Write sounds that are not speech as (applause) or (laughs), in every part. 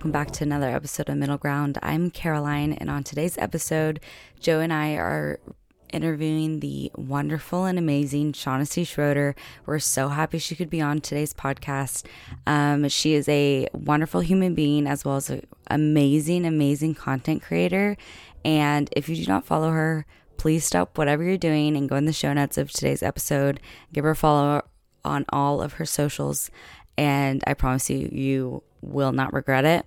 welcome back to another episode of Middle Ground. I'm Caroline, and on today's episode, Jo and I are interviewing the wonderful and amazing Shawnaci Schroeder. We're so happy she could be on today's podcast. Um, she is a wonderful human being as well as an amazing, amazing content creator. And if you do not follow her, please stop whatever you're doing and go in the show notes of today's episode. Give her a follow on all of her socials, and I promise you, you will not regret it.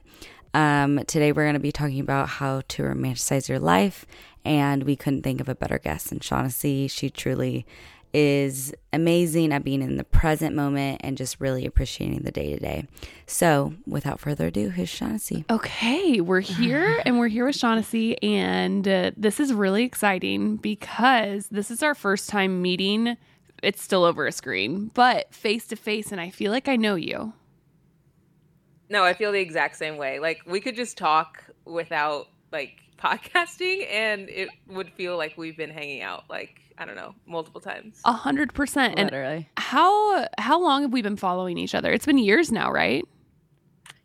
Um, today, we're going to be talking about how to romanticize your life, and we couldn't think of a better guest than Shawnaci. She truly is amazing at being in the present moment and just really appreciating the day to day. So, without further ado, here's Shawnaci. Okay, we're here (sighs) and we're here with Shawnaci, and uh, this is really exciting because this is our first time meeting. It's still over a screen, but face to face, and I feel like I know you. No, I feel the exact same way. Like we could just talk without like (laughs) podcasting and it would feel like we've been hanging out like I don't know, multiple times. A hundred percent. And Literally. how how long have we been following each other? It's been years now, right?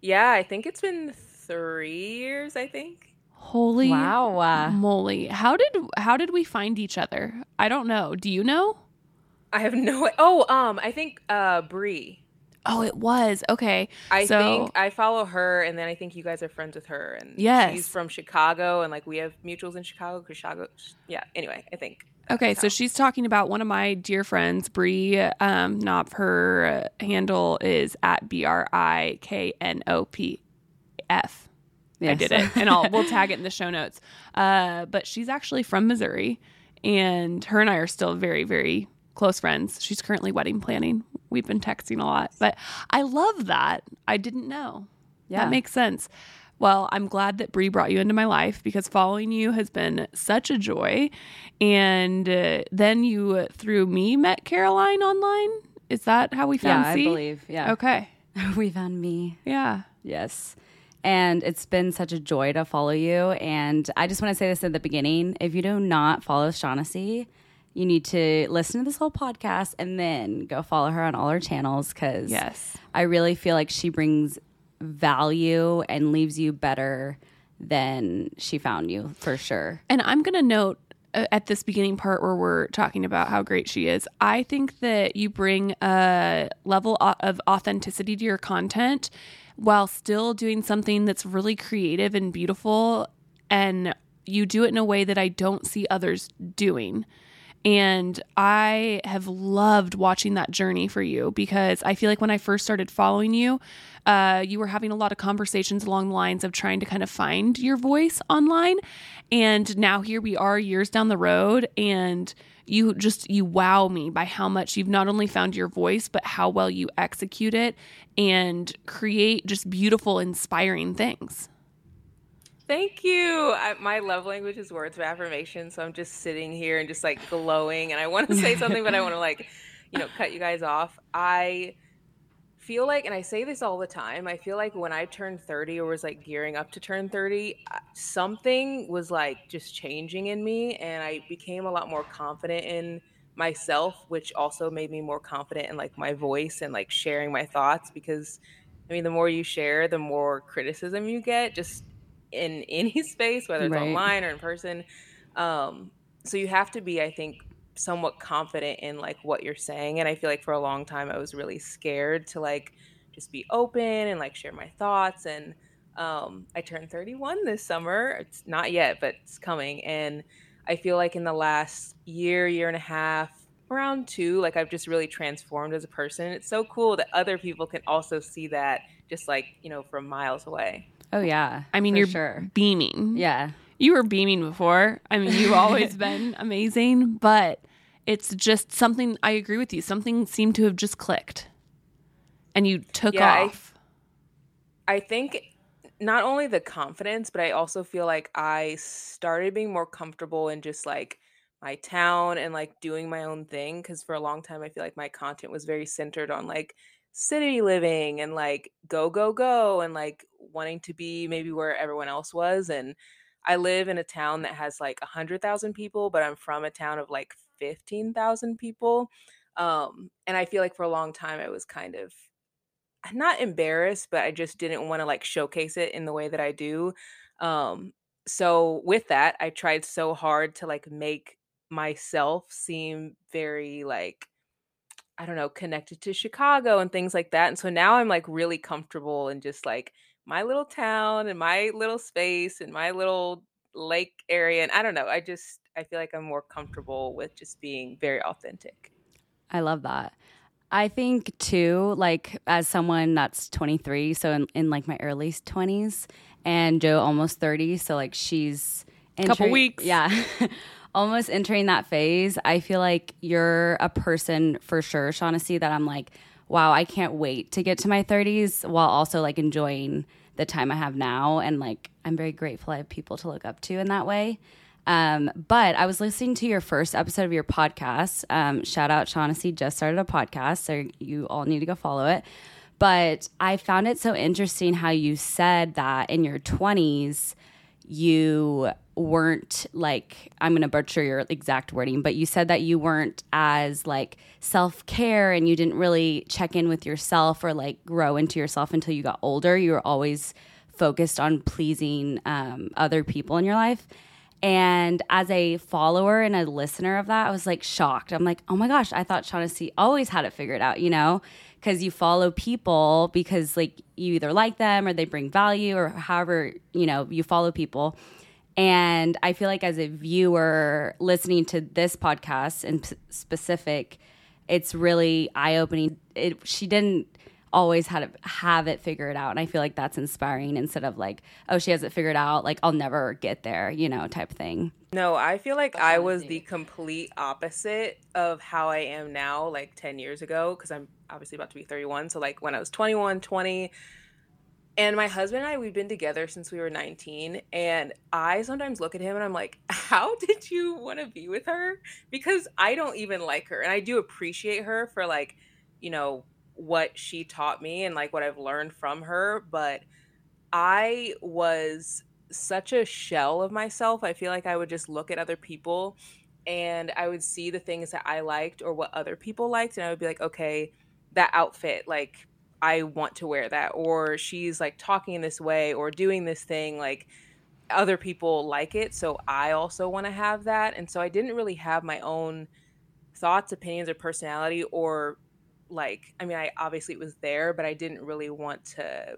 Yeah, I think it's been 3 years, I think. Holy Wow. Moly! How did how did we find each other? I don't know. Do you know? I have no Oh, um I think uh Bree. Oh, it was okay. I So- think I follow her and then I think you guys are friends with her and Yes. she's from Chicago and like we have mutuals in Chicago, Chicago. Yeah, anyway, I think. Okay, That's so she's talking about one of my dear friends, Bree um, Knopf. Her uh, handle is at B R I K N O P F. I yes. did it, and I'll we'll tag it in the show notes. Uh, but she's actually from Missouri, and her and I are still very, very close friends. She's currently wedding planning. We've been texting a lot, but I love that. I didn't know. Yeah. That makes sense. Well, I'm glad that Bree brought you into my life because following you has been such a joy. And uh, then you, uh, through me, met Caroline online. Is that how we found? yeah, found I C? believe. Yeah. Okay. (laughs) we found me. Yeah. Yes. And it's been such a joy to follow you. And I just want to say this at the beginning. If you do not follow Shawnaci, you need to listen to this whole podcast and then go follow her on all her channels because Yes. I really feel like she brings value and leaves you better than she found you for sure. And I'm going to note uh, at this beginning part where we're talking about how great she is, I think that you bring a level of authenticity to your content while still doing something that's really creative and beautiful. And you do it in a way that I don't see others doing. And I have loved watching that journey for you because I feel like when I first started following you, uh, you were having a lot of conversations along the lines of trying to kind of find your voice online. And now here we are years down the road, and you just you wow me by how much you've not only found your voice, but how well you execute it and create just beautiful, inspiring things. Thank you. I, my love language is words of affirmation, so I'm just sitting here and just like glowing, and I want to say something, but I want to like, you know, cut you guys off. I feel like, and I say this all the time, I feel like when I turned 30 or was like gearing up to turn 30, uh, something was like just changing in me, and I became a lot more confident in myself, which also made me more confident in like my voice and like sharing my thoughts because. I mean, the more you share, the more criticism you get, just in (laughs) any space, whether it's Right. online or in person. Um, so you have to be, I think, somewhat confident in like what you're saying. And I feel like for a long time I was really scared to like just be open and like share my thoughts. And um, I turned 31 this summer. It's not yet, but it's coming. And I feel like in the last year, year and a half, around two, like I've just really transformed as a person. It's so cool that other people can also see that just like, you know, from miles away. Oh yeah. I mean, you're sure. beaming. Yeah. you were beaming before. I mean, you've (laughs) always been amazing, but it's just something I agree with you. Something seemed to have just clicked. And you took Yeah, I- off. I think not only the confidence, but I also feel like I started being more comfortable in just like my town and like doing my own thing. Cause for a long time, I feel like my content was very centered on like city living and like go, go, go, and like wanting to be maybe where everyone else was. And I live in a town that has like a 100,000 people, but I'm from a town of like 15,000 people. Um, and I feel like for a long time, I was kind of not embarrassed, but I just didn't want to like showcase it in the way that I do. Um, so with that, I tried so hard to like make myself seem very like I don't know, connected to Chicago and things like that. And so now I'm like really comfortable in just like my little town and my little space and my little lake area. And I don't know, I just I feel like I'm more comfortable with just being very authentic. I love that. I think too, like as someone that's 23, so in, in like my early 20s, and Jo almost 30, so like she's a couple weeks, yeah, (laughs) almost entering that phase. I feel like you're a person for sure, Shawnaci, that I'm like, wow, I can't wait to get to my 30s while also like enjoying the time I have now, and like I'm very grateful I have people to look up to in that way. Um, but I was listening to your first episode of your podcast. Um, shout out Shawnaci just started a podcast, so you all need to go follow it. But I found it so interesting how you said that in your 20s, you weren't like I'm going to butcher your exact wording, but you said that you weren't as like self-care and you didn't really check in with yourself or like grow into yourself until you got older. You were always focused on pleasing um, other people in your life. And as a follower and a listener of that, I was like shocked. I'm like, oh my gosh, I thought Shawnaci always had it figured out, you know? Because you follow people because like you either like them or they bring value or however, you know, you follow people. And I feel like as a viewer listening to this podcast in p- specific, it's really eye opening. It she didn't always had to have it figured out. And i feel like that's inspiring instead of like oh she has it figured out like i'll never get there you know type thing. No i feel like i was the complete opposite of how i am now like 10 years ago because i'm obviously about to be 31 so like when i was 21 20 and my husband and I, we've been together since we were 19. And I sometimes look at him and I'm like, (laughs) how did you want to be with her? Because I don't even like her. And I do appreciate her for like, you know, what she taught me and like what I've learned from her, but I was such a shell of myself. I feel like I would just look at other people and I would see the things that I liked or what other people liked and I would be like, "Okay, that outfit like I want to wear that." Or she's like talking in this way or doing this thing like other people like it, so I also want to have that. And so I didn't really have my own thoughts, opinions or personality or like i mean i obviously it was there but i didn't really want to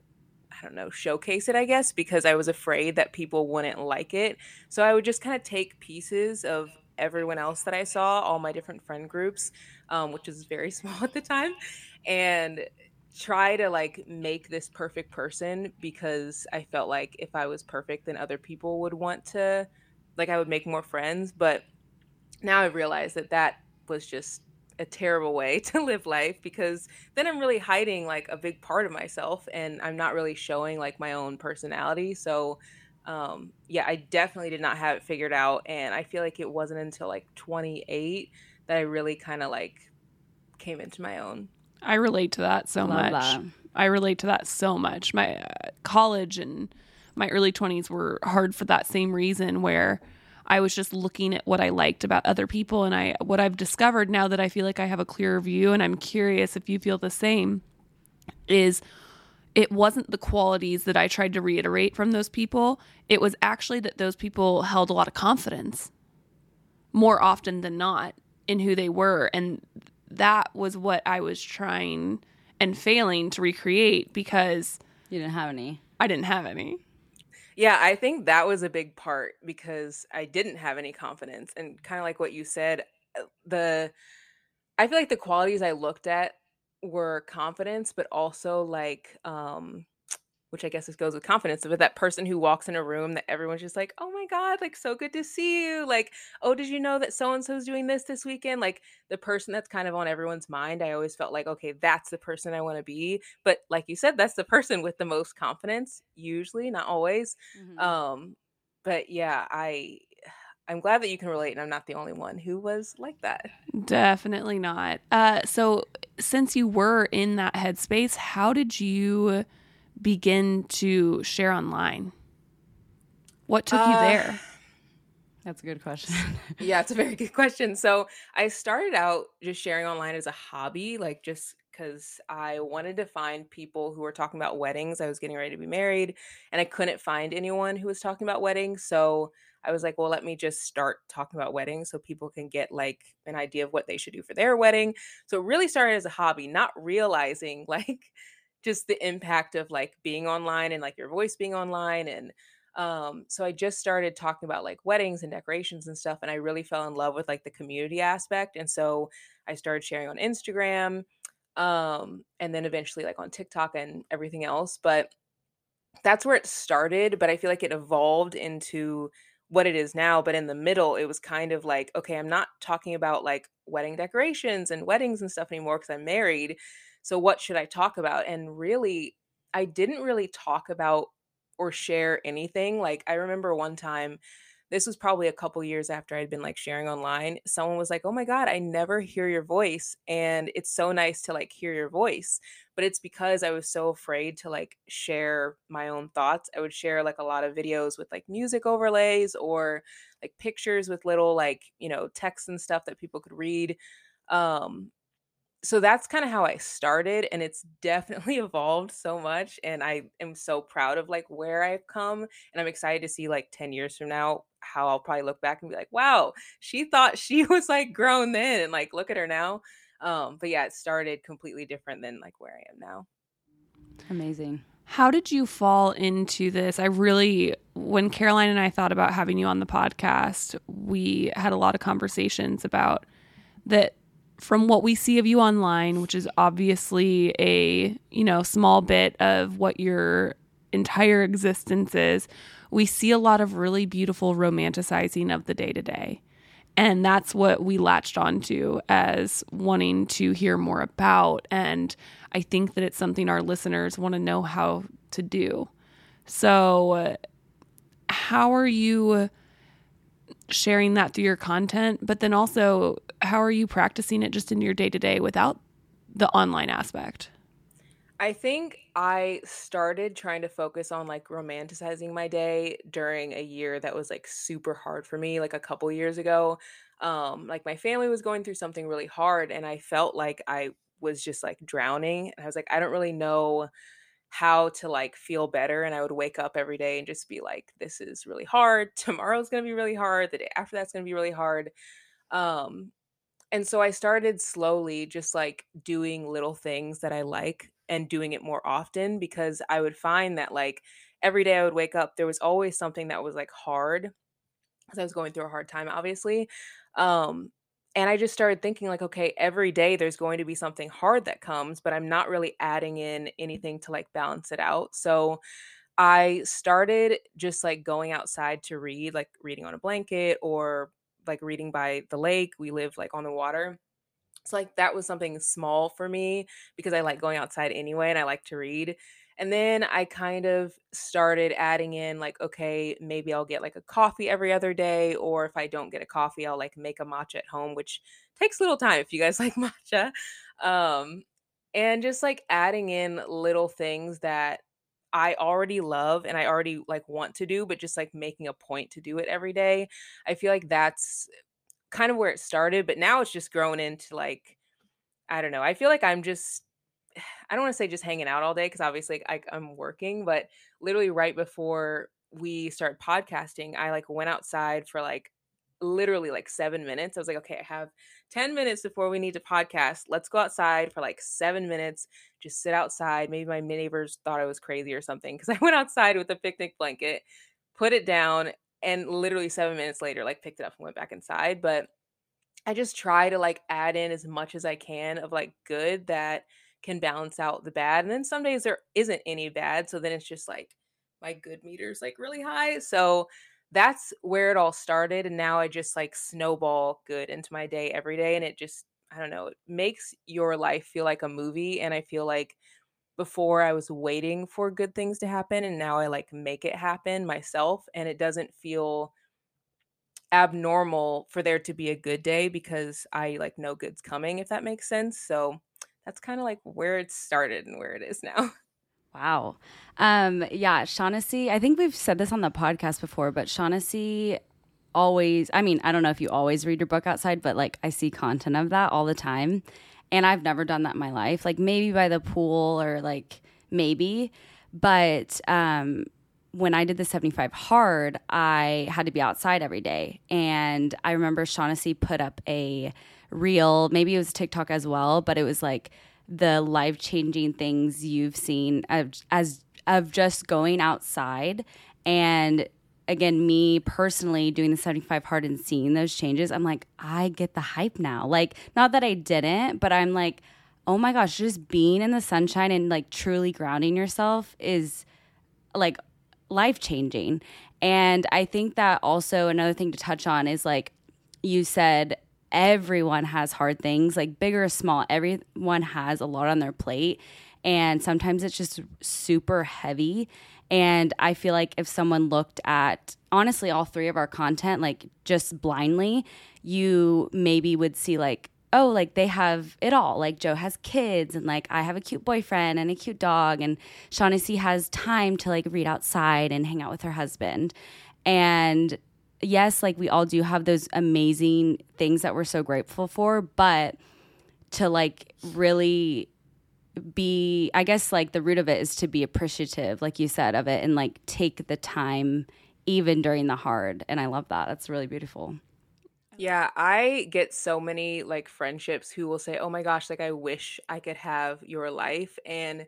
i don't know showcase it i guess because i was afraid that people wouldn't like it so i would just kind of take pieces of everyone else that i saw all my different friend groups um, which was very (laughs) small at the time and try to like make this perfect person because i felt like if i was perfect then other people would want to like i would make more friends but now i realize that that was just a terrible way (laughs) to live life because then I'm really hiding like a big part of myself and I'm not really showing like my own personality. So um yeah, I definitely did not have it figured out and I feel like it wasn't until like 28 that I really kind of like came into my own. I relate to that so Love much. That. I relate to that so much. My uh, college and my early 20s were hard for that same reason where I was just looking at what I liked about other people and I what I've discovered now that I feel like I have a clearer view and I'm curious if you feel the same is it wasn't the qualities that I tried to reiterate from those people. It was actually that those people held a lot of confidence more often than not in who they were. And that was what I was trying and failing to recreate because you didn't have any. I didn't have any. Yeah, I think that was a big part because I didn't have any confidence. And kind of like what you said, uh, the I feel like the qualities I looked at were confidence, but also like um which I guess this goes with confidence, but that person who walks in a room that everyone's just like, oh my God, like so good to see you. Like, oh, did you know that so and so's doing this this weekend? Like, the person that's kind of on everyone's mind, I always felt like, okay, that's the person I want to be. But like you said, that's the person with the most confidence, usually, not always. Mm-hmm. Um, but yeah, I. I'm glad that you can relate, and I'm not the only one who was like that. Definitely not. Uh, so, since you were in that headspace, how did you begin to share online? What took uh, you there? (sighs) That's a good question. (laughs) yeah, it's a very good question. So I started out just sharing online as a hobby, like just because I wanted to find people who were talking about weddings. I was getting ready to be married and I couldn't find anyone who was talking about weddings. So I was like, well, let me just start talking about weddings so people can get like an idea of what they should do for their wedding. So it really started as a hobby, not realizing (laughs) like just the impact of like being online and like your voice being online and um so i just started talking about like weddings and decorations and stuff and i really fell in love with like the community aspect and so i started sharing on instagram um and then eventually like on tiktok and everything else but that's where it started but i feel like it evolved into what it is now but in the middle it was kind of like okay i'm not talking about like wedding decorations and weddings and stuff anymore because i'm married so what should i talk about and really i didn't really talk about or share anything like i remember one time this was probably a couple years after I'd been like sharing online. Someone was like, "Oh my god, I never hear your voice and it's so nice to like hear your voice." But it's because I was so afraid to like share my own thoughts. I would share like a lot of videos with like music overlays or like pictures with little like, you know, texts and stuff that people could read. Um so that's kind of how I started and it's definitely (laughs) evolved so much and I am so proud of like where I've come and I'm excited to see like 10 years from now how I'll probably look back and be like, "Wow, she thought she (laughs) was like grown then and like look at her now." Um but yeah, it started completely different than like where I am now. Amazing. How did you fall into this? I really, when Caroline and I thought about having you on the podcast, we had a lot of conversations about that from what we see of you online, which is obviously a, you know, small bit of what your entire existence is, we see a lot of really beautiful romanticizing of the day to day. And that's what we latched onto as wanting to hear more about. And I think that it's something our listeners want to know how to do. So, uh, how are you sharing that through your content? But then also, how are you practicing it just in your day to day without the online aspect? I think I started trying to focus on like romanticizing my day during a year that was like super hard for me, like a couple years ago. Um, like my family was going through something really hard, and I felt like I was just like drowning. And I was like, I don't really know how to like feel better. And I would wake up every day and just be like, this is really hard. (laughs) Tomorrow's gonna be really hard. The day after that's gonna be really hard. Um, and so I started slowly just like doing little things that I like and doing it more often because I would find that like every day I would wake up, there was always something that was like hard because I was going through a hard time, obviously. Um, and I just started thinking, like, okay, every day there's going to be something hard that comes, but I'm not really adding in anything to like balance it out. So I started just like going outside to read, like reading on a blanket or like reading by the lake. We live like on the water. So like that was something small for me because I like going outside anyway and I like to read. And then I kind of started adding in like okay, maybe I'll get like a coffee every other day or if I don't get a coffee, I'll like make a matcha at home, which takes a little time if you guys (laughs) like matcha. Um and just like adding in little things that I already love and I already like want to do, but just like making a point to do it every day. I feel like that's kind of where it started, but now it's just grown into like I don't know. I feel like I'm just I don't want to say just hanging out all day because obviously I, I'm working, but literally right before we start podcasting, I like went outside for like literally like seven minutes. I was like, okay, I have 10 minutes before we need to podcast. Let's go outside for like seven minutes, just sit outside. Maybe my neighbors thought I was crazy or something because (laughs) I went outside with a picnic blanket, put it down, and literally seven minutes later, like picked it up and went back inside. But I just try to like add in as much as I can of like good that can balance out the bad. And then some days there isn't any bad. So then it's just like my good meter's like really high. So that's where it all started. And now I just like snowball good into my day every day. And it just, I don't know, it makes your life feel like a movie. And I feel like before I was waiting for good things to happen. And now I like make it happen myself. And it doesn't feel abnormal for there to be a good day because I like know good's coming, if that makes sense. So that's kind of like where it started and where it is now. (laughs) Wow. Um, yeah, Shawnaci, I think we've said this on the podcast before, but Shawnaci always, I mean, I don't know if you always read your book outside, but like I see content of that all the time. And I've never done that in my life. Like maybe by the pool or like maybe, but um, when I did the 75 hard, I had to be outside every day. And I remember Shawnaci put up a reel, maybe it was TikTok as well, but it was like the life changing things you've seen of, as of just going outside and again me personally doing the 75 hard and seeing those changes i'm like i get the hype now. Like not that i didn't but i'm like oh my gosh just being in the sunshine and like truly grounding yourself is like life changing and i think that also another thing to touch on is like you said everyone has hard things like big or small everyone has a lot on their plate and sometimes it's just super heavy and I feel like if someone looked at honestly all three of our content, like just blindly, you maybe would see like, oh, like they have it all. Like Jo has kids and like I have a cute boyfriend and a cute dog and Shawnaci has time to like read outside and hang out with her husband. And yes, like we all do have those amazing things that we're so grateful for, but to like really be i guess like the root of it is to be appreciative like you said of it and like take the time even during the hard and i love that. That's really beautiful. Yeah i get so many like friendships who will say oh my gosh like i wish i could have your life and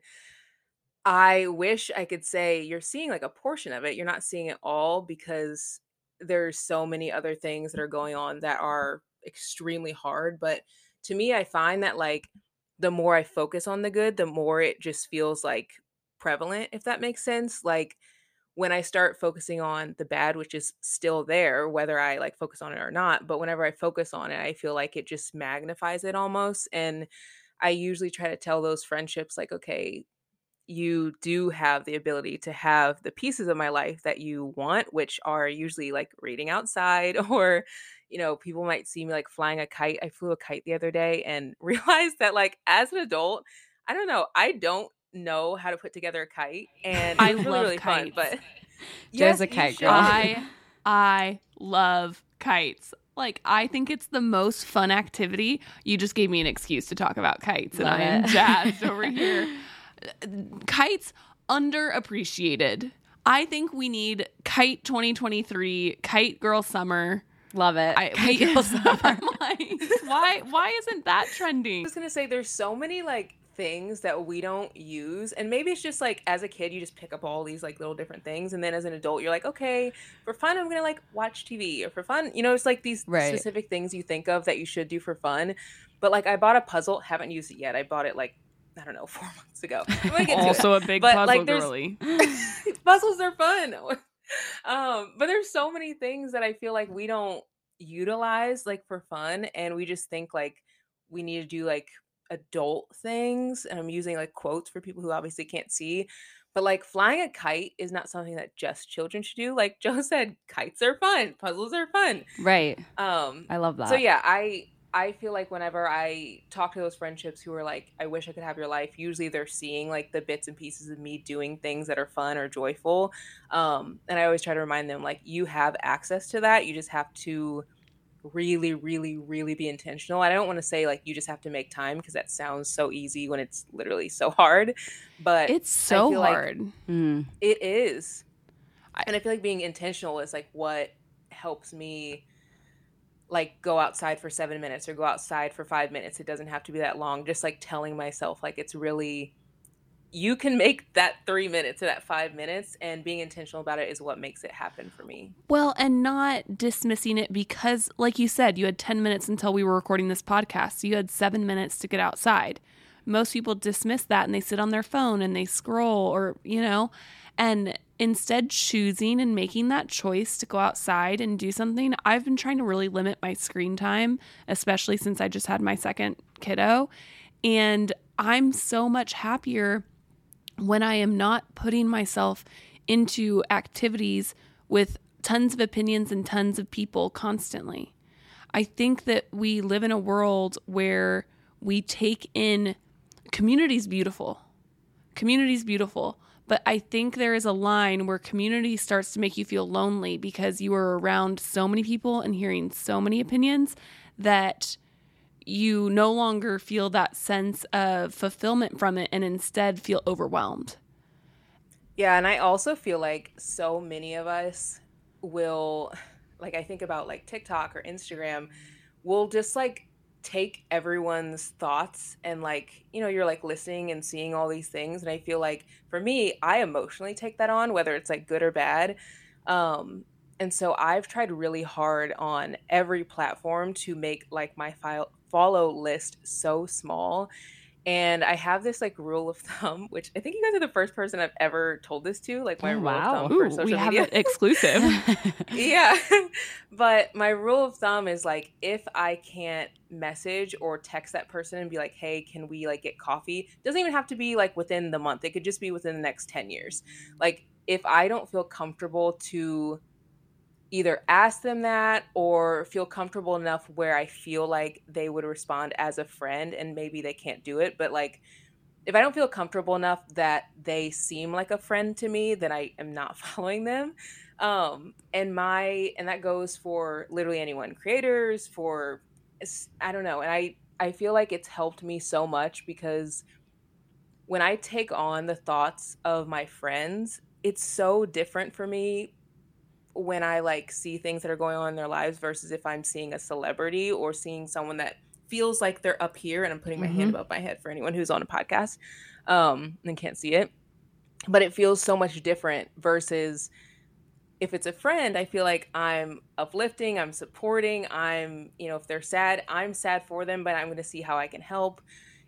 i wish i could say you're seeing like a portion of it. You're not seeing it all because there's so many other things that are going on that are extremely hard but to me i find that like the more I focus on the good, the more it just feels like prevalent, if that makes sense. Like when I start focusing on the bad, which is still there, whether I like focus on it or not, but whenever I focus on it, I feel like it just magnifies it almost. And I usually try to tell those friendships, like, okay, you do have the ability to have the pieces of my life that you want, which are usually like reading outside (laughs) or, you know, people might see me like flying a kite. I flew a kite the other day and (laughs) realized that like as an adult, I don't know, I don't know how to put together a kite and I really, really kites. fun, but (laughs) yes, a kite girl. I I love kites. Like I think it's the most fun activity. You just gave me an excuse to talk about kites love and I am jazzed over here. Kites underappreciated. I think we need kite 2023, kite girl summer Love it. I, we, (laughs) I'm like, why why isn't that trending? I was gonna say there's so many like things that we don't use and maybe it's just like as a kid you just pick up all these like little different things and then as an adult you're like okay for fun i'm gonna like watch tv or for fun you know it's like these right. specific things you think of that you should do for fun but like i bought a puzzle haven't used it yet i bought it like I don't know, (laughs) four months ago. (laughs) also a big but, puzzle like, girly. (laughs) puzzles are fun um, but there's so many things that I feel like we don't utilize like for fun, and we just think like we need to do like adult things. And I'm using like quotes for people who obviously can't see. But like flying a kite is not something that just children should do. Like Jo said, kites are fun, puzzles are fun. Right. Um I love that. So yeah, I I feel like whenever I talk to those friendships who are like, I wish I could have your life, usually they're seeing like the bits and pieces of me doing things that are fun or joyful. Um, and I always try to remind them, like, you have access to that. You just have to really, really, really be intentional. I don't want to say like you just have to make time because that sounds so easy when it's literally so hard. But it's so hard. Like mm. It is. And I feel like being intentional is like what helps me like go outside for seven minutes or go outside for five minutes. It doesn't have to be that long. Just like telling myself, like, it's really, you can make that three minutes or that five minutes, and being intentional about it is what makes it happen for me. Well, and not dismissing it because, like you said, you had 10 minutes until we were recording this podcast. So you had seven minutes to get outside. Most people dismiss that and they sit on their phone and they scroll or, you know, and instead choosing and making that choice to go outside and do something, I've been trying to really limit my screen time, especially since I just had my second kiddo. And I'm so much happier when I am not putting myself into activities with tons of opinions and tons of people constantly. I think that we live in a world where we take in community's beautiful. Community's beautiful. But I think there is a line where community starts to make you feel lonely because you are around so many people and hearing so many opinions that you no longer feel that sense of fulfillment from it and instead feel overwhelmed. Yeah, and I also feel like so many of us will like I think about like TikTok or Instagram will just like take everyone's thoughts and like you know you're like listening and seeing all these things and i feel like for me i emotionally take that on whether it's like good or bad. Um and so i've tried really hard on every platform to make like my file follow list so small and I have this like rule of thumb, which I think you guys are the first person I've ever told this to, like my oh, rule wow. of thumb Ooh, for social we media. have it exclusive. (laughs) yeah. but my rule of thumb is like if I can't message or text that person and be like, hey, can we like get coffee? Doesn't even have to be like within the month. It could just be within the next 10 years. Like if I don't feel comfortable to either ask them that or feel comfortable enough where I feel like they would respond as a friend and maybe they can't do it. But like, if I don't feel comfortable enough that they seem like a friend to me, then I am not (laughs) following them. Um, and my, and that goes for literally anyone, creators, for, I don't know. And I, I feel like it's helped me so much because when I take on the thoughts of my friends, it's so different for me when I like see things that are going on in their lives versus if I'm seeing a celebrity or seeing someone that feels like they're up here and I'm putting my mm-hmm. hand above my head for anyone who's on a podcast um, and can't see it. But it feels so much different versus if it's a friend, I feel like I'm uplifting, I'm supporting, I'm, you know, if they're sad, I'm sad for them, but I'm going to see how I can help.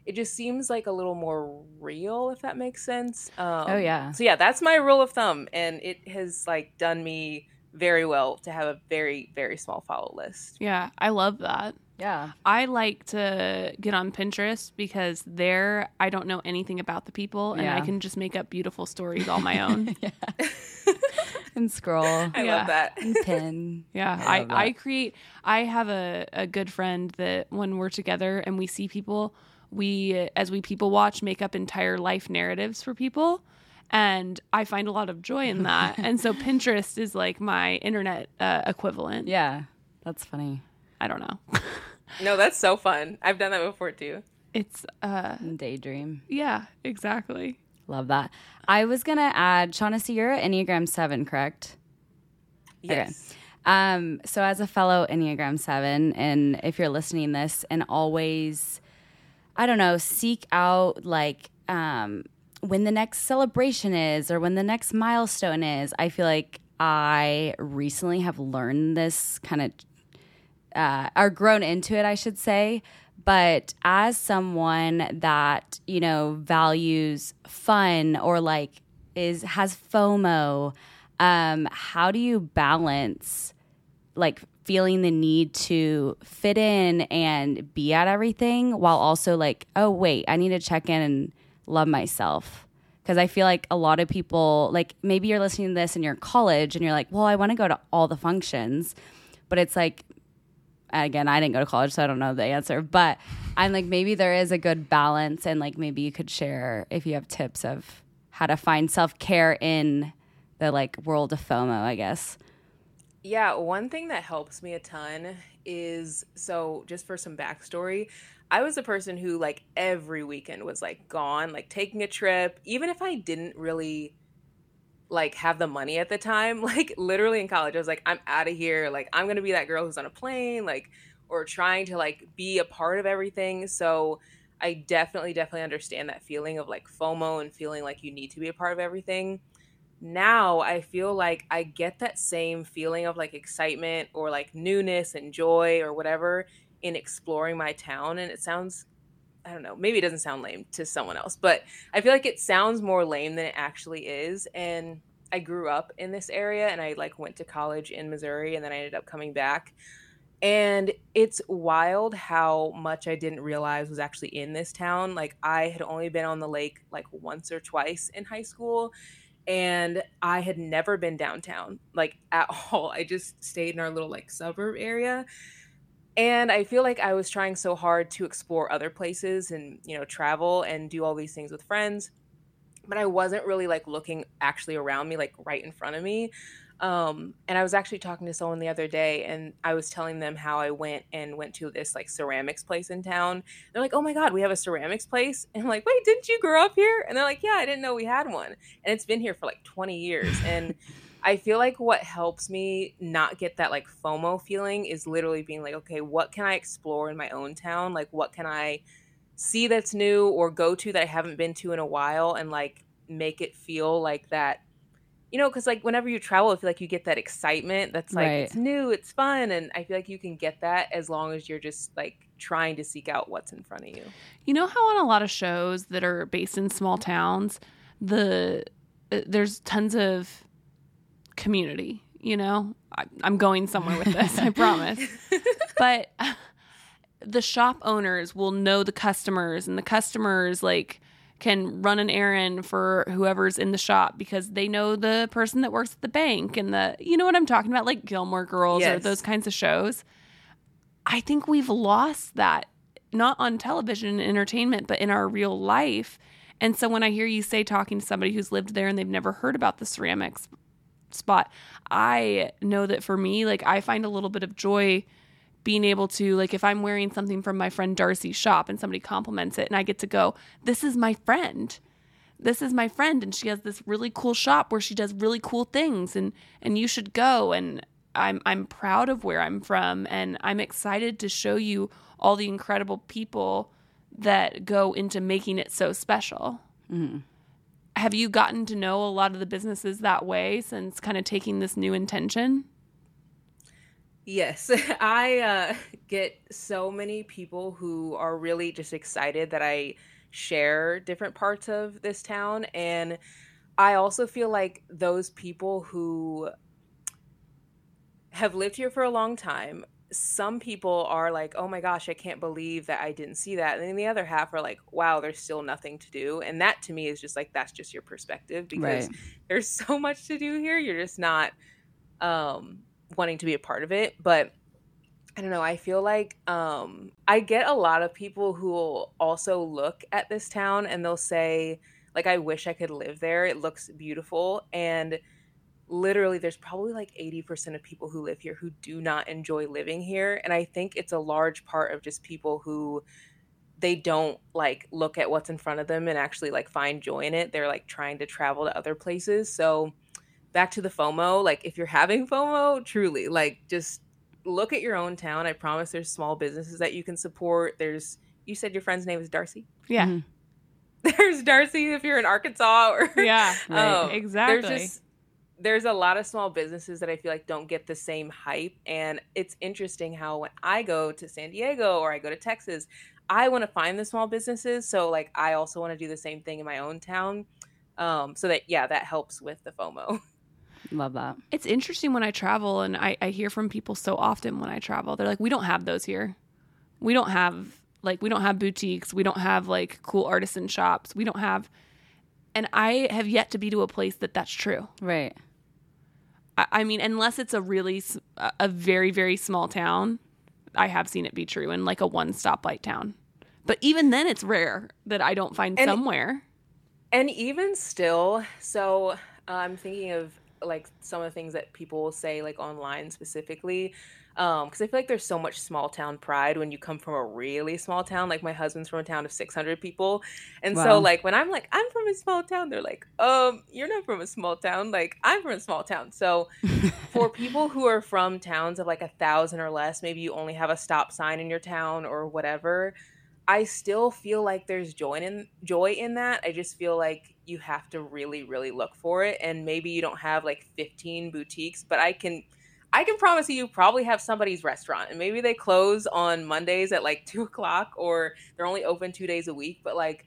It just seems like a little more real, if that makes sense. Um, oh, yeah. So, yeah, that's my rule of thumb. And it has, like, done me very well to have a very very small follow list. Yeah, I love that. Yeah. I like to get on Pinterest because there I don't know anything about the people and yeah. I can just make up beautiful stories all my own. (laughs) Yeah. (laughs) And scroll. I yeah. love that. And pin. (laughs) Yeah. I, I, I, create I have a, a good friend that when we're together and we see people, we as we people watch make up entire life narratives for people and I find a lot of joy in that. (laughs) and so Pinterest is like my internet uh, equivalent. Yeah, that's funny. I don't know. (laughs) no, that's so fun. I've done that before too. It's uh daydream. Yeah, exactly. Love that. I was gonna add Shawnaci, you're Enneagram seven, correct? Yes. Okay. Um, so as a fellow Enneagram seven, and if you're listening this and always I don't know, seek out like um when the next celebration is or when the next milestone is. I feel like I recently have learned this kind of, uh, or grown into it, I should say. But as someone that, you know, values fun or like is, has FOMO, um, how do you balance like feeling the need to fit in and be at everything while also like, oh, wait, I need to check in and love myself. Because I feel like a lot of people, like maybe you're listening to this and you're in college and you're like, well, I want to go to all the functions, but it's like, again, I didn't go to college, so I don't know the answer, but I'm like, maybe there is a good balance, and like maybe you could share if you have tips of how to find self care in the like world of FOMO, I guess. Yeah, one thing that helps me a ton is so just for some backstory, I was a person who like every weekend was like gone, like taking a trip, even if I didn't really like have the money at the time. (laughs) Like literally in college, I was like, I'm out of here. Like I'm gonna be that girl who's on a plane, like or trying to like be a part of everything. So I definitely, definitely understand that feeling of like FOMO and feeling like you need to be a part of everything. Now I feel like I get that same feeling of like excitement or like newness and joy or whatever in exploring my town and it sounds I don't know, maybe it doesn't sound lame to someone else, but I feel like it sounds more lame than it actually is and I grew up in this area and I like went to college in Missouri and then I ended up coming back. And it's wild how much I didn't realize was actually in this town. Like I had only been on the lake like once or twice in high school and I had never been downtown like at (laughs) all. I just stayed in our little like suburb area and i feel like i was trying so hard to explore other places and you know travel and do all these things with friends but i wasn't really like looking actually around me like right in front of me Um, and I was actually talking to someone the other day and I was telling them how I went and went to this like ceramics place in town. They're like, oh my God, we have a ceramics place. And I'm like, wait, didn't you grow up here? And they're like, yeah, I didn't know we had one. And it's been here for like 20 years. And (laughs) I feel like what helps me not get that like FOMO feeling is literally being like, okay, what can I explore in my own town? Like, what can I see that's new or go to that I haven't been to in a while and like make it feel like that you know, because like whenever you travel, I feel like you get that excitement that's like Right. it's new, it's fun, and I feel like you can get that as long as you're just like trying to seek out what's in front of you. You know how on a lot of shows that are based in small towns, the uh, there's tons of community. You know, I, I'm going somewhere with this, I promise. (laughs) But the shop owners will know the customers, and the customers like can run an errand for whoever's in the shop because they know the person that works at the bank and the you know what I'm talking about, like Gilmore Girls or those kinds of shows. I think we've lost that not on television and entertainment, but in our real life. And so when I hear you say talking to somebody who's lived there and they've never heard about the ceramics spot, I know that for me, like I find a little bit of joy being able to like if I'm wearing something from my friend Darcy's shop and somebody compliments it and I get to go, this is my friend. This is my friend and she has this really cool shop where she does really cool things and and you should go and I'm I'm proud of where I'm from and I'm excited to show you all the incredible people that go into making it so special. Mm-hmm. Have you gotten to know a lot of the businesses that way since kind of taking this new intention? Yes, (laughs) I uh, get so many people who are really just excited that I share different parts of this town. And I also feel like those people who have lived here for a long time, some people are like, oh my gosh, I can't believe that I didn't see that. And then the other half are like, wow, there's still nothing to do. And that to me is just like, that's just your perspective because Right. (laughs) there's so much to do here. You're just not um, wanting to be a part of it. But I don't know. I feel like um, I get a lot of people who will also look at this town and they'll say, like, I wish I could live there. It looks beautiful. And literally, there's probably like 80% of people who live here who do not enjoy living here. And I think it's a large part of just people who they don't like look at what's in front of them and actually like find joy in it. They're like trying to travel to other places. So, back to the FOMO, like if you're having FOMO, truly, like just look at your own town. I promise there's small businesses that you can support. There's you said your friend's name is Darcy. Yeah. Mhm. (laughs) There's Darcy if you're in Arkansas or Yeah. Right. um, Exactly. There's just there's a lot of small businesses that I feel like don't get the same hype and it's interesting how when I go to San Diego or I go to Texas, I want to find the small businesses, so like I also want to do the same thing in my own town. Um so that yeah, that helps with the FOMO. Love that. It's interesting when I travel and I, I hear from people so often when I travel. They're like, we don't have those here. We don't have like we don't have boutiques. We don't have like cool artisan shops. We don't have and I have yet to be to a place that that's true. Right. I, I mean, unless it's a really a very very small town, I have seen it be true in like a one stoplight town. But even then, it's rare that I don't find And- somewhere. And even still, so uh, I'm thinking of like some of the things that people will say like online specifically. Um, because I feel like there's so much small town pride when you come from a really small town. Like my husband's from a town of 600 people, and Wow. so like when I'm like I'm from a small town, they're like, um, you're not from a small town. Like I'm from a small town. So for (laughs) people who are from towns of like a thousand or less, maybe you only have a stop sign in your town or whatever. I still feel like there's joy in joy in that. I just feel like you have to really, really look for it. And maybe you don't have like 15 boutiques, but I can I can promise you, you probably have somebody's restaurant. And maybe they close on Mondays at like (laughs) two o'clock or they're only open two days a week, but like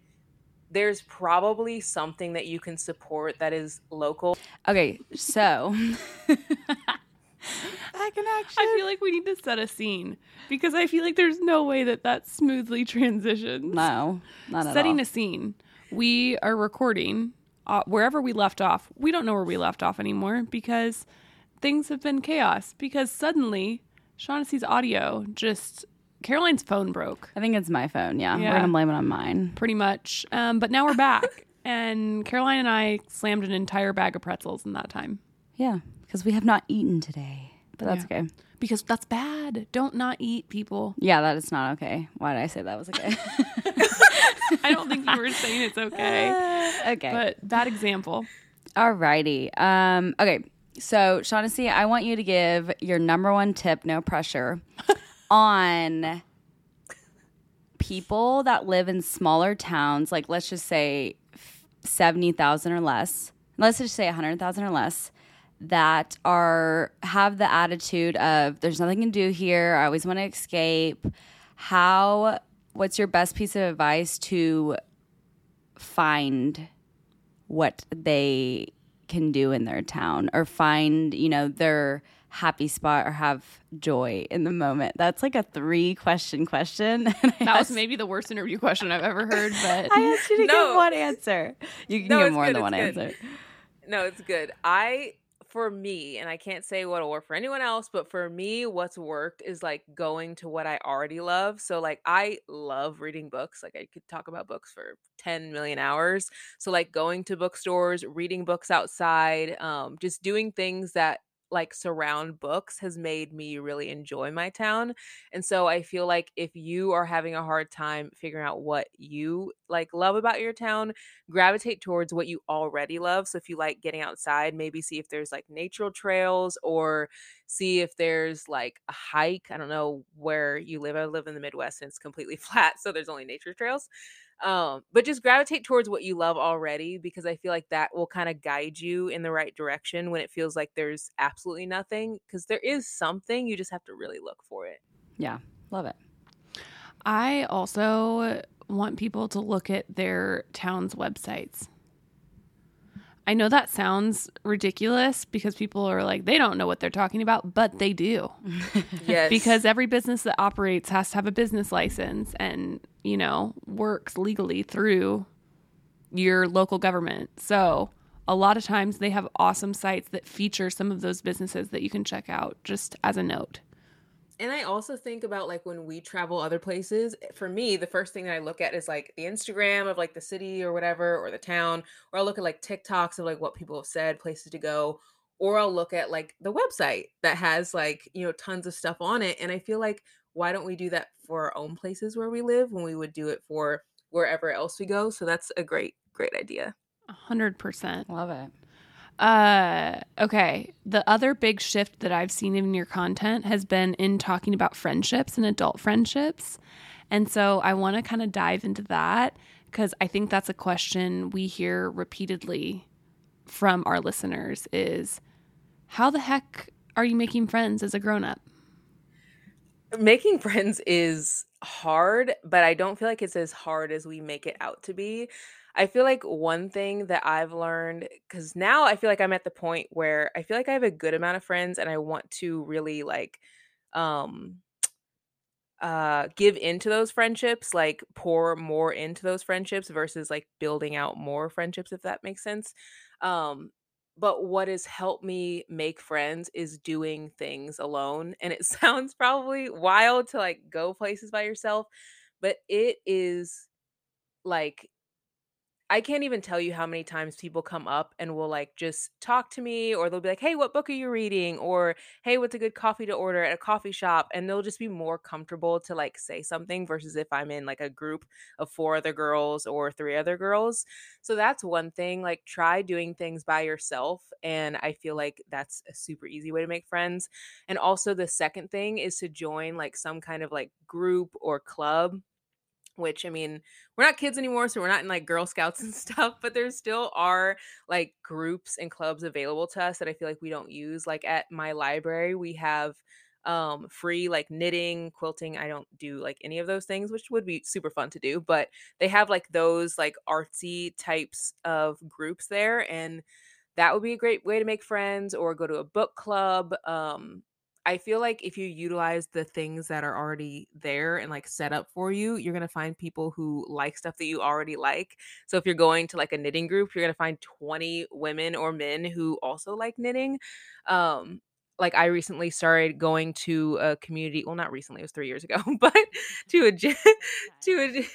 there's probably something that you can support that is local. Okay, so (laughs) I can actually. I feel like we need to set a scene because I feel like there's no way that that smoothly (laughs) transitions. no, not at Setting all. a scene. We are recording uh, wherever we left off. We don't know where we left off anymore because things have been chaos. Because suddenly, Shawnaci's audio just Caroline's phone broke I think it's my phone. Yeah, Yeah. we're gonna blame it on mine. pretty much. Um, but now we're back, (laughs) and Caroline and I slammed an entire bag of pretzels in that time. Yeah, because we have not eaten today. But that's Yeah. okay. Because that's bad. Don't not eat people. Yeah, that is not okay. Why did I say that was okay? (laughs) I don't think you were saying it's okay. (laughs) okay. But bad example. Alrighty. Um, okay. So, Shawnaci, I want you to give your number one tip, no pressure, (laughs) on people that live in smaller towns, like let's just say 70,000 or less. Let's just say 100,000 or less that are have the attitude of there's nothing to do here. I always want to escape. How what's your best piece of advice to find what they can do in their town or find, you know, their happy spot or have joy in the moment? That's like a three question question. (laughs) That was maybe the worst interview question I've ever heard, but (laughs) I asked you to (laughs) No. give one answer. You can No, give more good, than one good. answer. No, it's good. I for me, and I can't say what'll work for anyone else, but for me, what's worked is like going to what I already love. So like I love reading books. Like I could talk about books for 10 million hours. So like going to bookstores, reading books outside, um, just doing things that like surround books has made me really enjoy my town. And so I feel like if you are having a hard time figuring out what you like love about your town, gravitate towards what you already love. So if you like getting outside, maybe see if there's like natural trails or see if there's like a hike. I don't know where you live. I live in the Midwest and it's completely (laughs) flat, so there's only nature trails. Um, but just gravitate towards what you love already because I feel like that will kind of guide you in the right direction when it feels like there's absolutely nothing because there is something, you just have to really look for it. Yeah, love it. I also want people to look at their town's websites. I know that sounds ridiculous because people are like, they don't know what they're talking about, but they do. (laughs) Yes. Because every business that operates has to have a business license and, you know, works legally through your local government. So a lot of times they have awesome sites that feature some of those businesses that you can check out just as a note. And I also think about like when we travel other places, eh, for me, the first thing that I look at is like the Instagram of like the city or whatever, or the town, or I'll look at like TikToks of like what people have said, places to go, or I'll look at like the website that has like, you know, tons of stuff on it. And I feel like, why don't we do that for our own places where we live when we would do it for wherever else we go? So that's a great, great idea. A hundred percent. Love it. Uh, okay. The other big shift that I've seen in your content has been in talking about friendships and adult friendships. And so I want to kind of dive into that because I think that's a question we hear repeatedly from our listeners is how the heck are you making friends as a grown up? making friends is hard, but I don't feel like it's as hard as we make it out to be. I feel like one thing that I've learned cuz now I feel like I'm at the point where I feel like I have a good amount of friends and I want to really like um uh give into those friendships, like pour more into those friendships versus like building out more friendships if that makes sense. Um but what has helped me make friends is doing things alone and it (laughs) sounds probably wild to like go places by yourself but it is like I can't even tell you how many times people come up and will like just talk to me or they'll be like, "Hey, what book are you reading?" or "Hey, what's a good coffee to order at a coffee shop?" and they'll just be more comfortable to like say something versus if I'm in like a group of four other girls or three other girls. So that's one thing, like try doing things by yourself and I feel like that's a super easy way to make friends. And also the second thing is to join like some kind of like group or club which I mean, we're not kids anymore, so we're not in like Girl Scouts and (laughs) stuff, but there still are like groups and clubs available to us that I feel like we don't use. Like at my library, we have um free like knitting, quilting. I don't do like any of those things, which would be super fun to do, but they have like those like artsy types of groups there and that would be a great way to make friends or go to a book club. Um I feel like if you utilize the things that are already there and like set up for you, you're to find people who like stuff that you already like. So if you're going to like a knitting group, you're to find 20 women or men who also like knitting. Um like I recently started going to a community. Well, not recently; it was three years ago, (laughs) but to a gym, to a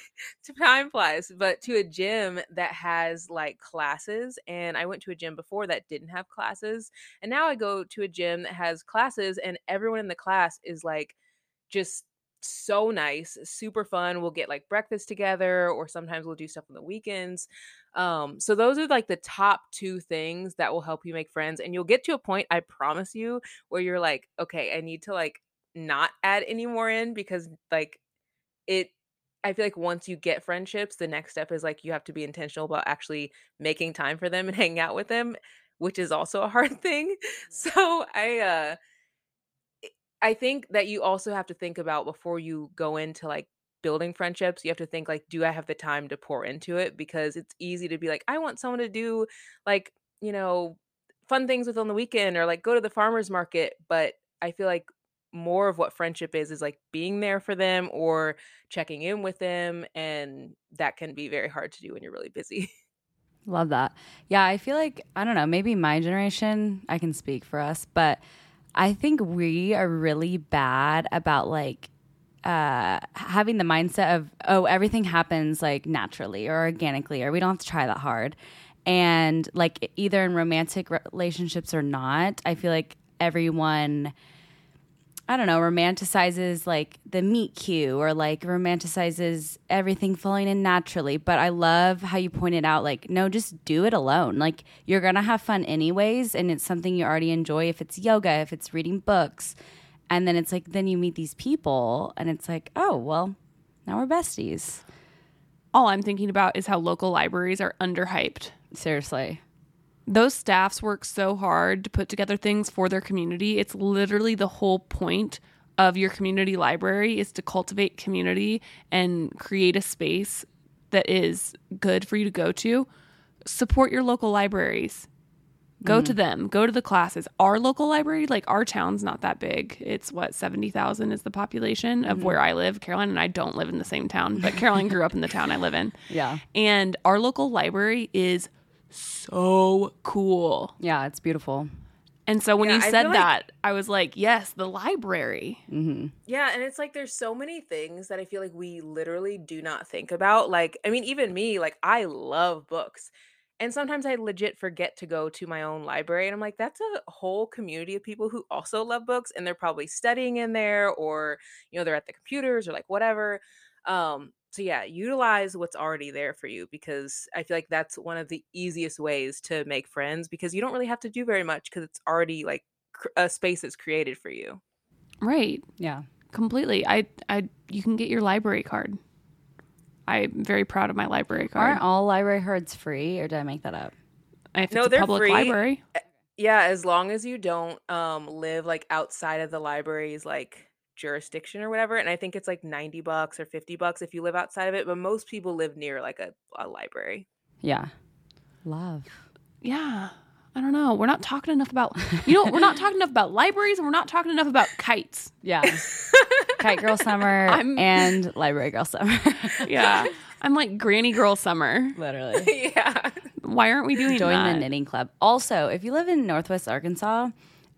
to time flies, but to a gym that has like classes. And I went to a gym before that didn't have classes, and now I go to a gym that has classes, and everyone in the class is like just so nice, super fun. We'll get like breakfast together, or sometimes we'll do stuff on the weekends. Um, so those are like the top two things that will help you make friends. And you'll get to a point, I promise you, where you're like, okay, I need to like not add any more in because like it I feel like once you get friendships, the next step is like you have to be intentional about actually making time for them and (laughs) hanging out with them, which is also a hard thing. So I uh I think that you also have to think about before you go into like building friendships, you have to think like, do I have the time to pour into it? Because it's easy to be like, I want someone to do like, you know, fun things with on the weekend or like go to the farmer's market. But I feel like more of what friendship is is like being there for them or checking in with them. And that can be very hard to do when you're really busy. (laughs) Love that. Yeah, I feel like, I don't know, maybe my generation, I can speak for us, but I think we are really bad about like uh, having the mindset of oh everything happens like naturally or organically or we don't have to try that hard. And like either in romantic relationships or not i feel like everyone i don't know romanticizes like the meet cute or like romanticizes everything falling in naturally but i love how you pointed out like no just do it alone like you're gonna have fun anyways and it's something you already enjoy if it's yoga if it's reading books and then it's like, then you meet these people, and it's like, oh, well, now we're besties. All I'm thinking about is how local libraries are underhyped. Seriously. Those staffs work so hard to put together things for their community. It's literally the whole point of your community library is to cultivate community and create a space that is good for you to go to. Support your local libraries. Go mm. to them. Go to the classes. Our local library, like our town's not that big. It's what seventy thousand is the population of mm-hmm. where I live. Caroline and I don't live in the same town, but Caroline grew up in the town I live in. (laughs) Yeah, and our local library is so cool. Yeah, it's beautiful. And so when yeah, you said that, like, I was like, yes, the library. Mm-hmm. Yeah. And it's like there's so many things that I feel like we literally do not think about. Like, I mean, even me, like, I love books. And sometimes I legit forget to go to my own library. And I'm like, that's a whole community of people who also love books and they're probably studying in there or, you know, they're at the computers or like whatever. Um, so yeah, utilize what's already there for you because I feel like that's one of the easiest ways to make friends because you don't really have to do very much because it's already like a space that's created for you. Right. Yeah. Completely. I I you can get your library card. I'm very proud of my library card. Aren't all library cards free, or did I make that up? If no, they're public free. library. Eh, yeah, as long as you don't um, live like outside of the library's like jurisdiction or whatever. And I think it's like ninety bucks or fifty bucks if you live outside of it. But most people live near like a, a library. Yeah, love. Yeah, I don't know. We're not talking enough about you know we're not (laughs) talking enough about libraries and we're not talking enough about kites. Yeah. (laughs) Kite Girl Summer I'm, and Library Girl Summer. (laughs) yeah. I'm like Granny Girl Summer. Literally. yeah. Why aren't we doing Join that? the knitting club. Also, if you live in Northwest Arkansas,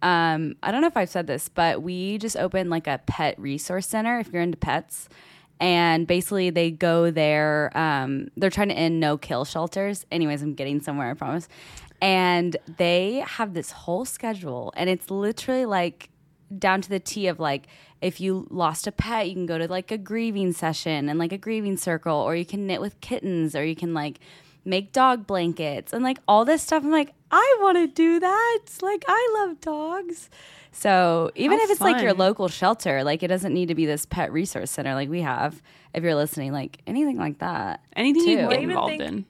um, I don't know if I've said this, but we just opened like a pet resource center if you're into pets. And basically, they go there. Um, they're trying to end no kill shelters. Anyways, I'm getting somewhere, I promise and they have this whole schedule and it's literally like down to the T of like if you lost a pet, you can go to like a grieving session and like a grieving circle, or you can knit with kittens, or you can like make dog blankets and like all this stuff. I'm like, I want to do that. Like, I love dogs. So even How if it's fun. like your local shelter, like it doesn't need to be this pet resource center like we have. If you're listening, like anything like that, anything too. you can get involved think, in.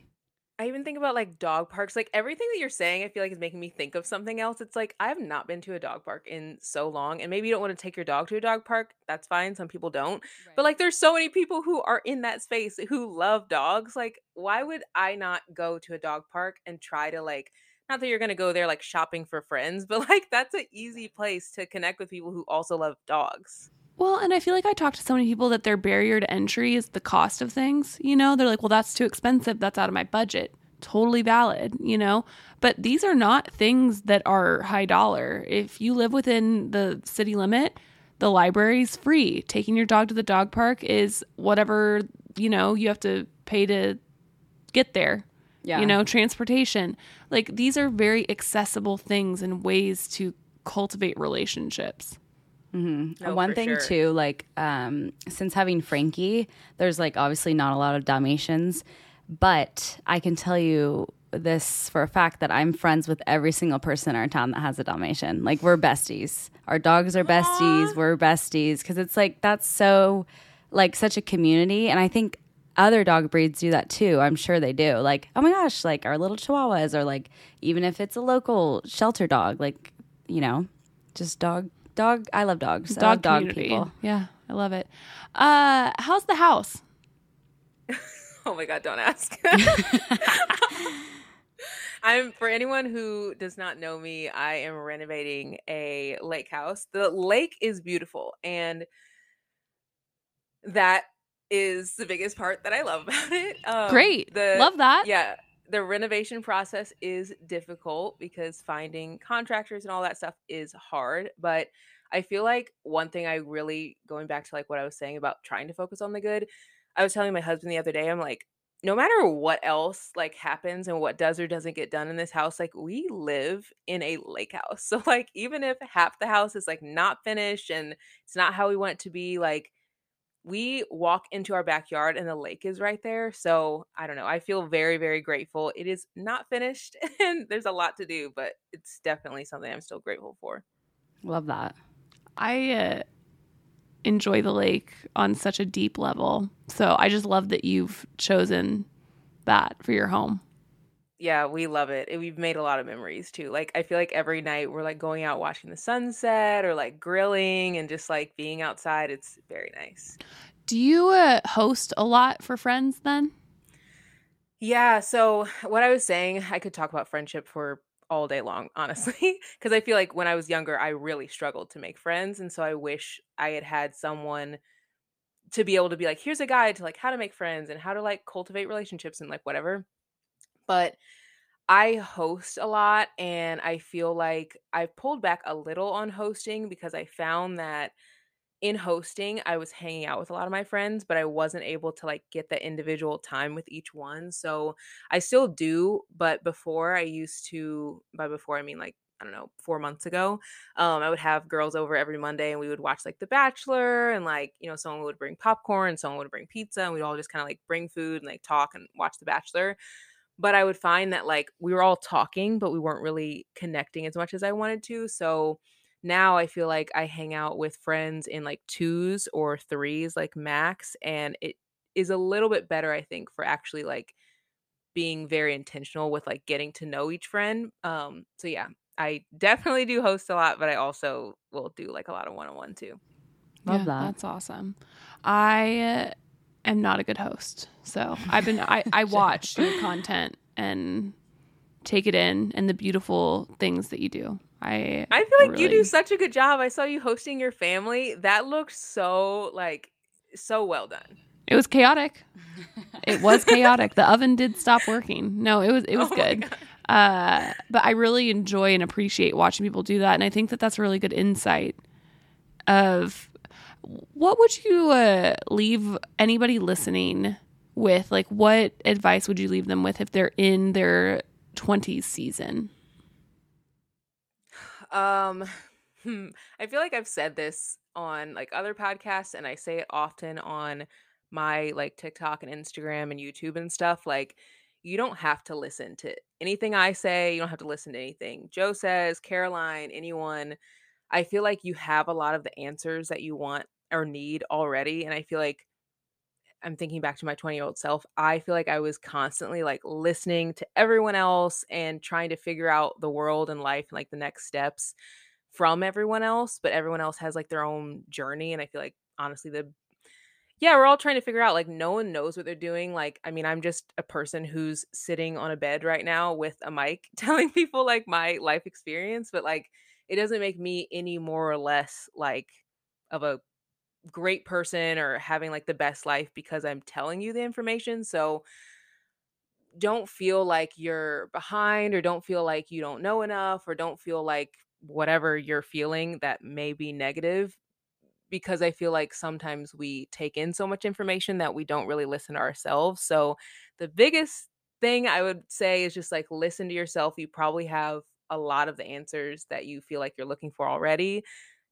I even think about like dog parks. Like everything that you're saying, I feel like is making me think of something else. It's like I have not been to a dog park in so long, and maybe you don't want to take your dog to a dog park. That's fine. Some people don't. Right. But like, there's so many people who are in that space who love dogs. Like, why would I not go to a dog park and try to like? Not that you're gonna go there like shopping for friends, (laughs) but like that's an easy place to connect with people who also love dogs. Well, and I feel like I talk to so many people that their barrier to entry is the cost of things. You know, they're like, well, that's too expensive. That's out of my budget. totally valid, you know? But these are not things that are high dollar. If you live within the city limit, the library is free. Taking your dog to the dog park is whatever, you know, you have to pay to get there. Yeah. You know, transportation. Like these are very accessible things and ways to cultivate relationships. Mm-hmm. No, One thing sure. too, like um, since having Frankie, there's like obviously not a lot of Dalmatians, but I can tell you this for a fact that I'm friends with every single person in our town that has a Dalmatian. Like we're besties. Our dogs are besties. We're besties because it's like that's so like such a community, and I think other dog breeds do that too. I'm sure they do. Like oh my gosh, like our little Chihuahuas, or like even if it's a local shelter dog, like you know, just dog dog. I love dogs. I love dog people. Yeah, I love it. Uh, how's the house? (laughs) Oh my god, don't ask. (laughs) I'm for anyone who does not know me, I am renovating a lake house. The lake is beautiful and that is the biggest part that I love about it. Um, Great. The, Love that. Yeah. The renovation process is difficult because finding contractors and all that stuff is hard, but I feel like one thing I really going back to like what I was saying about trying to focus on the good. I was telling my husband the other day, I'm like, no matter what else like happens and what does or doesn't get done in this house, like we live in a lake house. (laughs) So like even if half the house is like not finished and it's not how we want it to be, like we walk into our backyard and the lake is right there. So I don't know. I feel very, very grateful. It is not finished (laughs) and there's a lot to do, but it's definitely something I'm still grateful for. Love that. I uh, enjoy the lake on such a deep level. So I just love that you've chosen that for your home. Yeah, we love it. And We've made a lot of memories too. Like I feel like every night we're like going out watching the sunset or like grilling and just like being outside. It's very nice. Do you uh, host a lot for friends then? Yeah, so what I was saying, I could talk about friendship for all day long, honestly, (laughs) because I feel like when I was younger, I really struggled to make friends, and so I wish I had had someone to be able to be like, here's a guide to like how to make friends and how to like cultivate relationships and like whatever. But I host a lot and I feel like I've pulled back a little on hosting because I found that in hosting I was hanging out with a lot of my friends, but I wasn't able to like get the individual time with each one. So I still do, but before I used to by before I mean like I don't know, 4 months ago, um I would have girls over every Monday and we would watch like The Bachelor and like, you know, someone would bring popcorn, someone would bring pizza and we'd all just kind of like bring food and like talk and watch The Bachelor but I would find that like we were all talking, but we weren't really connecting as much as I wanted to. So now I feel like I hang out with friends in like twos or threes, like max, and it is a little bit better, I think, for actually like being very intentional with like getting to know each friend. Um, so yeah, I definitely do host a lot, but I also will do like a lot of one on one too. Love that. That's awesome. I uh, am not a good host. So I've been, I, I (laughs) watch your content and take it in and the beautiful things that you do. I, I feel like you do such a good job. I saw you hosting your family. That looked so like so well done. It was chaotic. It was chaotic. the oven did stop working. No, it was it was (laughs) Oh good. Uh, but I really enjoy and appreciate watching people do that, and I think that that's a really good insight. Of what would you uh, leave anybody listening with? Like, what advice would you leave them with if they're in their twenties season? Um, hmm, I feel like I've said this on like other podcasts, and I say it often on my like TikTok and Instagram and YouTube and stuff. Like, you don't have to listen to anything I say. You don't have to listen to anything Jo says, Caroline, anyone. I feel like you have a lot of the answers that you want or need already, and I feel like I'm thinking back to my 20 year old self. I feel like I was constantly like listening to everyone else and trying to figure out the world and life and like the next steps from everyone else. But everyone else has like their own journey. And I feel like honestly, the yeah, we're all trying to figure out like no one knows what they're doing. Like, I mean, I'm just a person who's sitting on a bed right now with a mic (laughs) telling people like my life experience, but like it doesn't make me any more or less like of a great person or having like the best life because I'm telling you the information. So don't feel like you're behind or don't feel like you don't know enough or don't feel like whatever you're feeling that may be negative because I feel like sometimes we take in so much information that we don't really listen to ourselves. So the biggest thing I would say is just like listen to yourself. You probably have a lot of the answers that you feel like you're looking for already.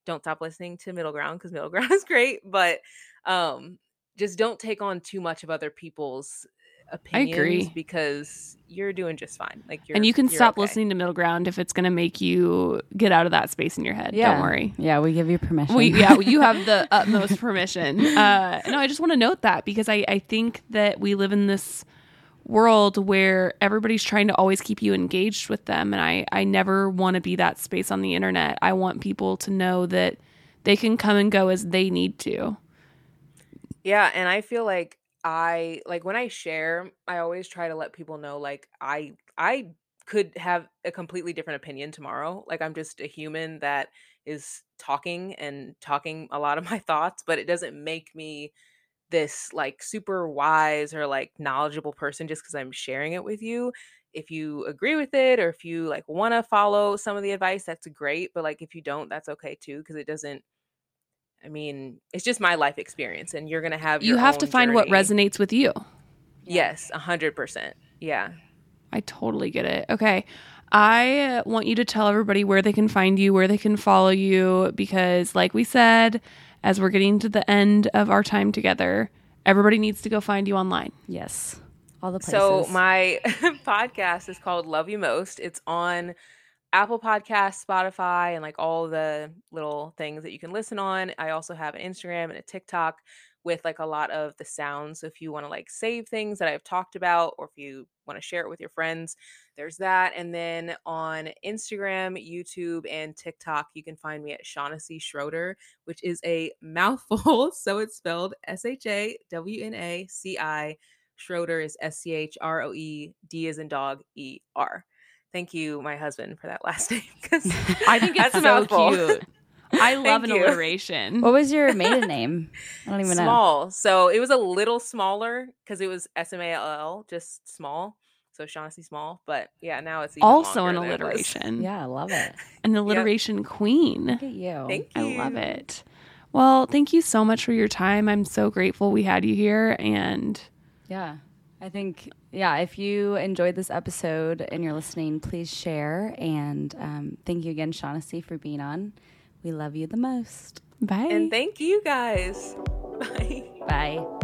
Don't stop listening to middle ground because middle (laughs) ground is great, but um just don't take on too much of other people's opinions I agree. because you're doing just fine. Like you're and you can you're stop okay. listening to middle ground if it's going to make you get out of that space in your head. Yeah. Don't worry. Yeah, we give you permission. We, yeah, you have the (laughs) utmost permission. Uh, no, I just want to note that because I, I think that we live in this world where everybody's trying to always keep you engaged with them. And I, I never want to be that space on the internet. I want people to know that they can come and go as they need to. Yeah, and I feel like I like when I share, I always try to let people know like I I could have a completely different opinion tomorrow. Like I'm just a human that is talking and talking a lot of my (laughs) thoughts, but it doesn't make me this like super wise or like knowledgeable person just because I'm sharing it with you. If you agree with it or if you like want to follow some of the advice, that's great. But like if you don't, that's okay too because it doesn't. I mean, it's just my life experience, and you're gonna have. You your have to own find what resonates with you. Yes, a hundred percent. Yeah. I totally get it. Okay. I want you to tell everybody where they can find you, where they can follow you, because, like we said, as we're getting to the end of our time together, everybody needs to go find you online. yes, all the places. So my (laughs) podcast is called Love You Most. It's on Apple Podcasts, Spotify, and like all the little things that you can listen on. I also have an Instagram and a TikTok with like a lot of the sounds. So if you want to like save things that I've talked about, or if you want to share it with your friends, there's that. And then on Instagram, YouTube, and TikTok, you can find me at Shawnaci Schroeder, which is a (laughs) mouthful. so it's spelled S H A W N A C I. Schroeder is S C H R O E D as in dog E R. Thank you, my husband, for that last (laughs) name. 'cause I think it's that's so mouthful. cute. I (laughs) love an you. alliteration. what was your maiden name? I don't even know. small. So it was a little smaller because it was S M A L L, just small. So Shawnaci Small, but yeah, now it's even also an longer than it was. alliteration. Yeah, I love it. An alliteration queen. Look at you. Thank you. I love it. Well, thank you so much for your time. I'm so grateful we had you here and Yeah. I think, yeah, if you enjoyed this episode and you're listening, please share. And um, thank you again, Shawnaci, for being on. We love you the most. bye. And thank you guys. (laughs) Bye. Bye.